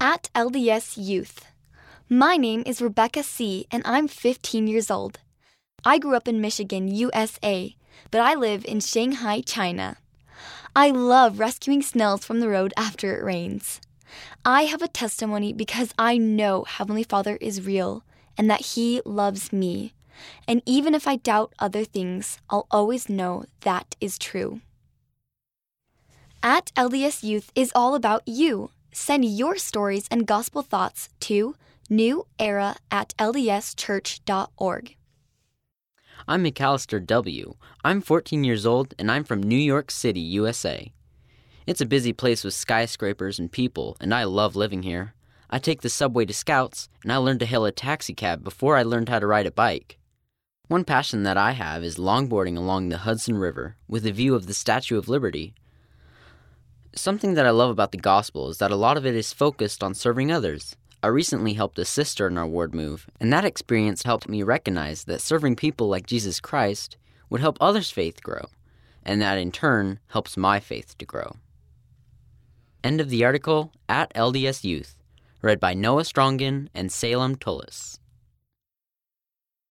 at LDS Youth. My name is Rebecca C., and I'm 15 years old. I grew up in Michigan, USA, but I live in Shanghai, China. I love rescuing snails from the road after it rains. I have a testimony because I know Heavenly Father is real and that He loves me. And even if I doubt other things, I'll always know that is true. At LDS Youth is all about you. Send your stories and gospel thoughts to newera at ldschurch.org. I'm McAllister W. I'm 14 years old and I'm from New York City, USA. It's a busy place with skyscrapers and people, and I love living here. I take the subway to Scouts, and I learned to hail a taxicab before I learned how to ride a bike. One passion that I have is longboarding along the Hudson River with a view of the Statue of Liberty. Something that I love about the gospel is that a lot of it is focused on serving others. I recently helped a sister in our ward move, and that experience helped me recognize that serving people like Jesus Christ would help others' faith grow, and that in turn helps my faith to grow. End of the article at LDS Youth, read by Noah Strongen and Salem Tullis.